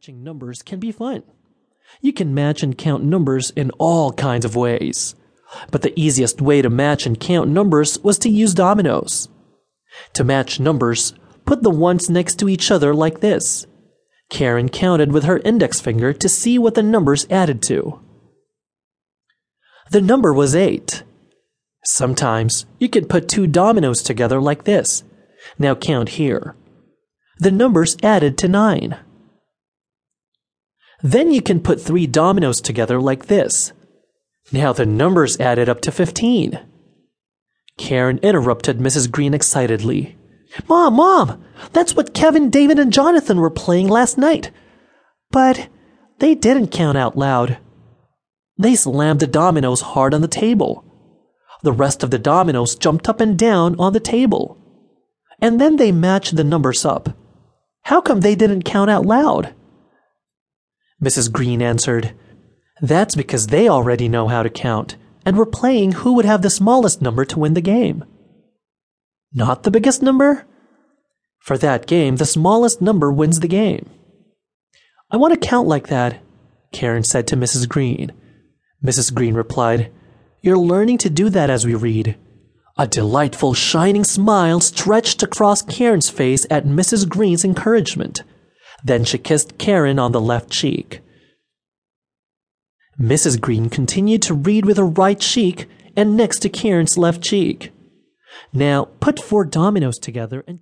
Matching numbers can be fun. You can match and count numbers in all kinds of ways. But the easiest way to match and count numbers was to use dominoes. To match numbers, put the ones next to each other like this. Karen counted with her index finger to see what the numbers added to. The number was 8. Sometimes you can put two dominoes together like this. Now count here. The numbers added to 9. Then you can put three dominoes together like this. Now the numbers added up to 15. Karen interrupted Mrs. Green excitedly. Mom, Mom, that's what Kevin, David, and Jonathan were playing last night. But they didn't count out loud. They slammed the dominoes hard on the table. The rest of the dominoes jumped up and down on the table. And then they matched the numbers up. How come they didn't count out loud? Mrs. Green answered, That's because they already know how to count, and were playing who would have the smallest number to win the game. Not the biggest number? For that game, the smallest number wins the game. I want to count like that, Karen said to Mrs. Green. Mrs. Green replied, You're learning to do that as we read. A delightful, shining smile stretched across Karen's face at Mrs. Green's encouragement. Then she kissed Karen on the left cheek. Mrs. Green continued to read with her right cheek and next to Karen's left cheek. Now put four dominoes together and